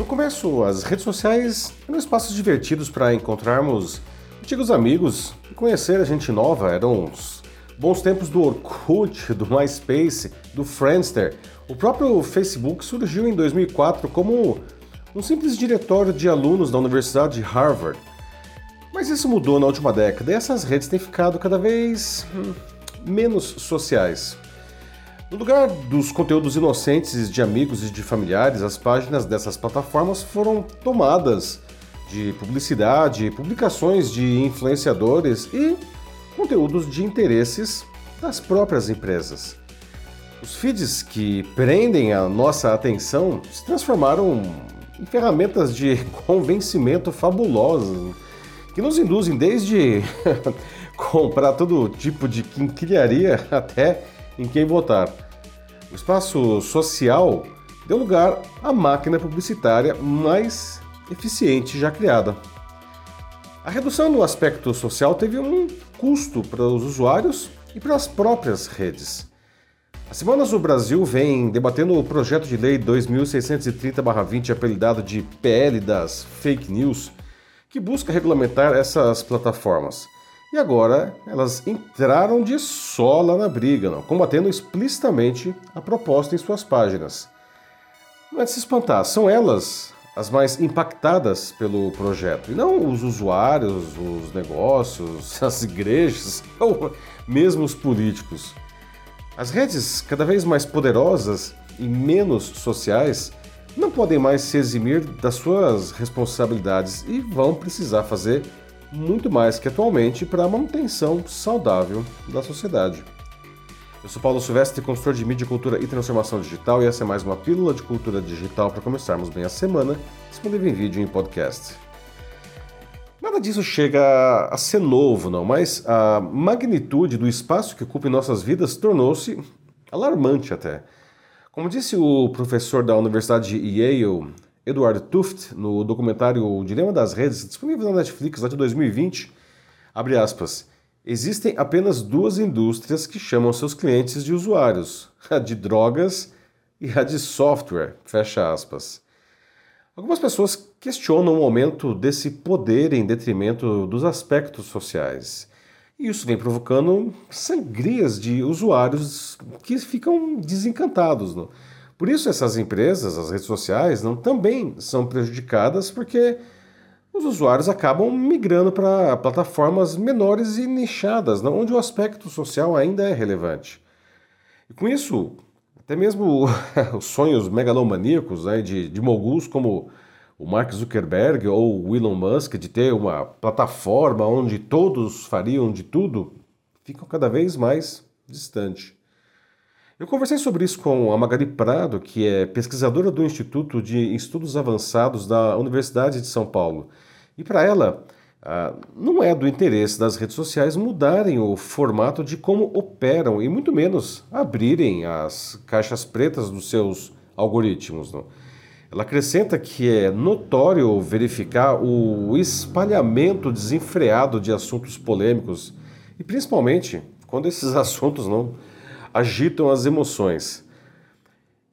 No começo, as redes sociais eram espaços divertidos para encontrarmos antigos amigos e conhecer a gente nova. Eram os bons tempos do Orkut, do MySpace, do Friendster. O próprio Facebook surgiu em 2004 como um simples diretório de alunos da Universidade de Harvard. Mas isso mudou na última década e essas redes têm ficado cada vez hum, menos sociais. No lugar dos conteúdos inocentes de amigos e de familiares, as páginas dessas plataformas foram tomadas de publicidade, publicações de influenciadores e conteúdos de interesses das próprias empresas. Os feeds que prendem a nossa atenção se transformaram em ferramentas de convencimento fabulosas que nos induzem desde comprar todo tipo de quinquilharia até em quem votar. O espaço social deu lugar à máquina publicitária mais eficiente já criada. A redução no aspecto social teve um custo para os usuários e para as próprias redes. Há semanas o Brasil vem debatendo o projeto de lei 2630-20, apelidado de PL das Fake News, que busca regulamentar essas plataformas. E agora elas entraram de sola na briga, não? combatendo explicitamente a proposta em suas páginas. Não é de se espantar, são elas as mais impactadas pelo projeto, e não os usuários, os negócios, as igrejas ou mesmo os políticos. As redes cada vez mais poderosas e menos sociais não podem mais se eximir das suas responsabilidades e vão precisar fazer muito mais que atualmente para a manutenção saudável da sociedade. Eu sou Paulo Silvestre, consultor de mídia, cultura e transformação digital, e essa é mais uma pílula de cultura digital para começarmos bem a semana, disponível em vídeo e em podcast. Nada disso chega a ser novo, não, mas a magnitude do espaço que ocupa em nossas vidas tornou-se alarmante até. Como disse o professor da Universidade de Yale, Edward Tuft, no documentário O Dilema das Redes, disponível na Netflix lá de 2020, abre aspas, existem apenas duas indústrias que chamam seus clientes de usuários, a de drogas e a de software, fecha aspas. Algumas pessoas questionam o aumento desse poder em detrimento dos aspectos sociais. E isso vem provocando sangrias de usuários que ficam desencantados. Não? Por isso essas empresas, as redes sociais, não também são prejudicadas porque os usuários acabam migrando para plataformas menores e nichadas, onde o aspecto social ainda é relevante. E com isso, até mesmo os sonhos megalomaníacos né, de, de moguls como o Mark Zuckerberg ou o Elon Musk de ter uma plataforma onde todos fariam de tudo, ficam cada vez mais distantes. Eu conversei sobre isso com a Magali Prado, que é pesquisadora do Instituto de Estudos Avançados da Universidade de São Paulo. E para ela, ah, não é do interesse das redes sociais mudarem o formato de como operam e muito menos abrirem as caixas pretas dos seus algoritmos. Não? Ela acrescenta que é notório verificar o espalhamento desenfreado de assuntos polêmicos e principalmente quando esses assuntos não agitam as emoções.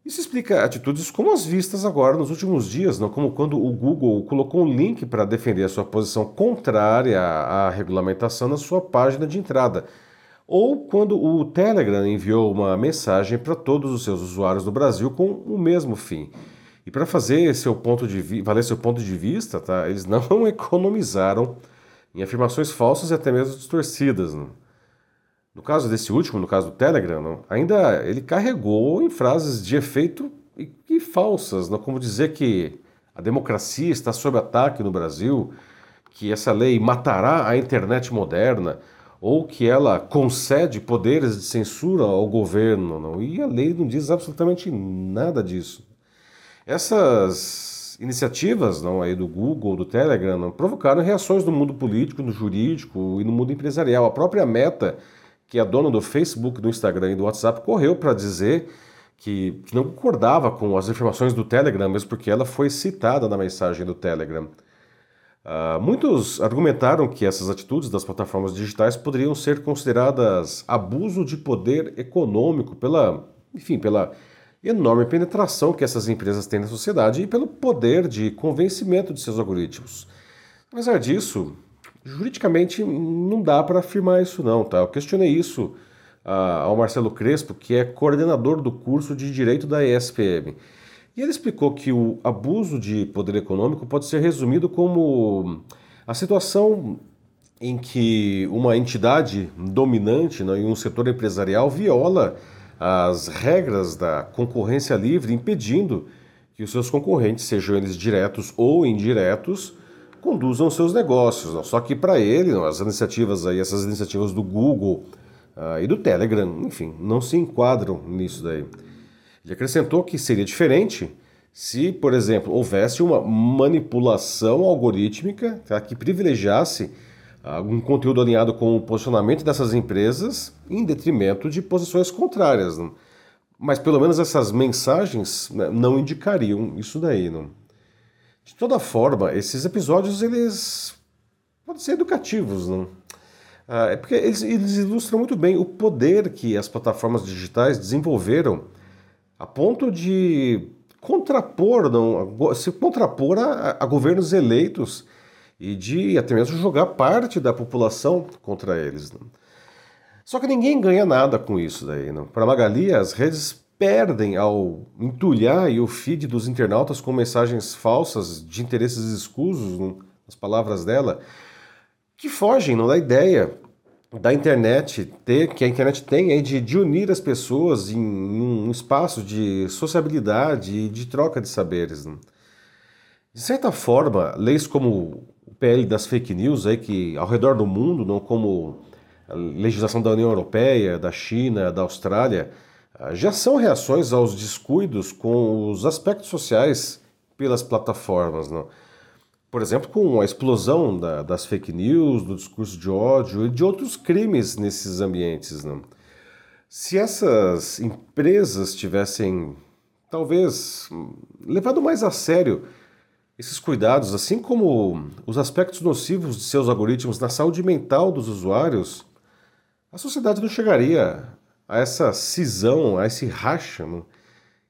Isso explica atitudes como as vistas agora nos últimos dias, não? como quando o Google colocou um link para defender a sua posição contrária à regulamentação na sua página de entrada, ou quando o Telegram enviou uma mensagem para todos os seus usuários do Brasil com o mesmo fim. E para fazer seu ponto de valer seu ponto de vista, tá? eles não economizaram em afirmações falsas e até mesmo distorcidas. Não? No caso desse último, no caso do Telegram, ainda ele carregou em frases de efeito e, e falsas, não, como dizer que a democracia está sob ataque no Brasil, que essa lei matará a internet moderna, ou que ela concede poderes de censura ao governo. Não? E a lei não diz absolutamente nada disso. Essas iniciativas não, aí do Google, do Telegram, não, provocaram reações no mundo político, no jurídico e no mundo empresarial. A própria Meta que a dona do Facebook, do Instagram e do WhatsApp correu para dizer que, que, não concordava com as informações do Telegram, mesmo porque ela foi citada na mensagem do Telegram. Uh, muitos argumentaram que essas atitudes das plataformas digitais poderiam ser consideradas abuso de poder econômico pela, enfim, pela enorme penetração que essas empresas têm na sociedade e pelo poder de convencimento de seus algoritmos. Apesar disso, juridicamente não dá para afirmar isso não, tá? Eu questionei isso uh, ao Marcelo Crespo, que é coordenador do curso de Direito da ESPM. E ele explicou que o abuso de poder econômico pode ser resumido como a situação em que uma entidade dominante né, em um setor empresarial viola as regras da concorrência livre, impedindo que os seus concorrentes, sejam eles diretos ou indiretos, conduzam seus negócios. Não. Só que para ele, não, as iniciativas aí, essas iniciativas do Google uh, e do Telegram, enfim, não se enquadram nisso daí. Ele acrescentou que seria diferente se, por exemplo, houvesse uma manipulação algorítmica tá, que privilegiasse algum conteúdo alinhado com o posicionamento dessas empresas em detrimento de posições contrárias. Não? Mas pelo menos essas mensagens né, não indicariam isso daí. Não? De toda forma, esses episódios eles podem ser educativos, não? Ah, é porque eles, eles ilustram muito bem o poder que as plataformas digitais desenvolveram a ponto de contrapor, não, se contrapor a, a governos eleitos e de até mesmo jogar parte da população contra eles. Não? Só que ninguém ganha nada com isso daí. Para Magali, as redes perdem ao entulhar o feed dos internautas com mensagens falsas de interesses escusos, não? as palavras dela, que fogem não, da ideia da internet ter que a internet tem aí de, de unir as pessoas em, um espaço de sociabilidade e de troca de saberes. Não? De certa forma, leis como o PL das fake news aí que ao redor do mundo, não como a legislação da União Europeia, da China, da Austrália, já são reações aos descuidos com os aspectos sociais pelas plataformas. Não? Por exemplo, com a explosão da, das fake news, do discurso de ódio e de outros crimes nesses ambientes. Não? Se essas empresas tivessem, talvez, levado mais a sério esses cuidados, assim como os aspectos nocivos de seus algoritmos na saúde mental dos usuários, a sociedade não chegaria a essa cisão, a esse racha, não?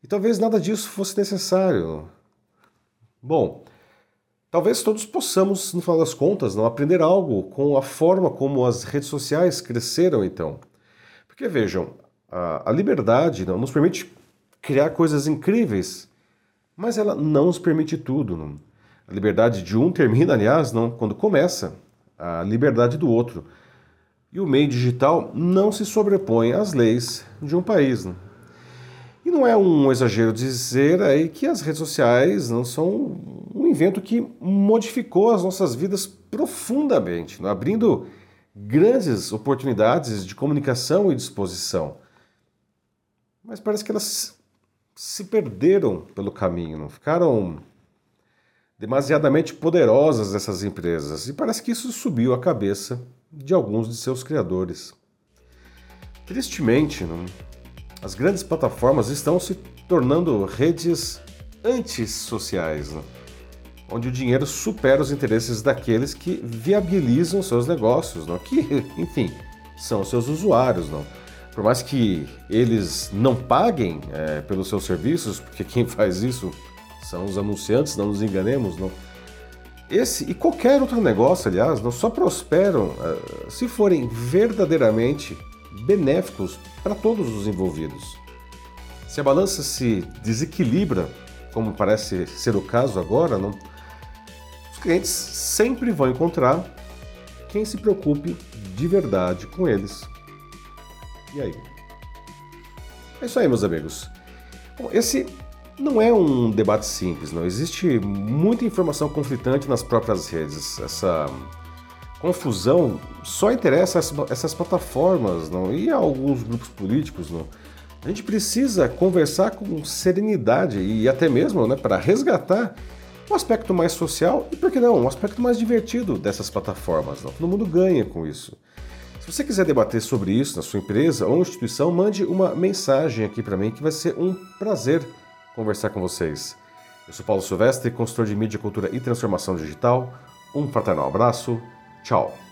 e talvez nada disso fosse necessário. Bom, talvez todos possamos, no final das contas, não aprender algo com a forma como as redes sociais cresceram então. Porque vejam, a, a liberdade não, nos permite criar coisas incríveis mas ela não nos permite tudo. Não? A liberdade de um termina, aliás, não quando começa a liberdade do outro. E o meio digital não se sobrepõe às leis de um país. Não? E não é um exagero dizer aí que as redes sociais não são um invento que modificou as nossas vidas profundamente, não? abrindo grandes oportunidades de comunicação e disposição. Mas parece que elas se perderam pelo caminho, não ficaram demasiadamente poderosas essas empresas e parece que isso subiu a cabeça de alguns de seus criadores. Tristemente, não, as grandes plataformas estão se tornando redes antissociais, não, onde o dinheiro supera os interesses daqueles que viabilizam seus negócios, não, que, enfim, são seus usuários. Não por mais que eles não paguem é, pelos seus serviços, porque quem faz isso são os anunciantes, não nos enganemos, não. Esse e qualquer outro negócio, aliás, não só prosperam é, se forem verdadeiramente benéficos para todos os envolvidos. Se a balança se desequilibra, como parece ser o caso agora, não, os clientes sempre vão encontrar quem se preocupe de verdade com eles. E aí? É isso aí, meus amigos. Bom, esse não é um debate simples, não. Existe muita informação conflitante nas próprias redes. Essa confusão só interessa essas plataformas não? e alguns grupos políticos. Não? A gente precisa conversar com serenidade e até mesmo né, para resgatar um aspecto mais social e, por que não, um aspecto mais divertido dessas plataformas. Não? Todo mundo ganha com isso. Se você quiser debater sobre isso na sua empresa ou instituição, mande uma mensagem aqui para mim que vai ser um prazer conversar com vocês. Eu sou Paulo Silvestre, consultor de mídia, cultura e transformação digital. Um fraternal abraço. Tchau.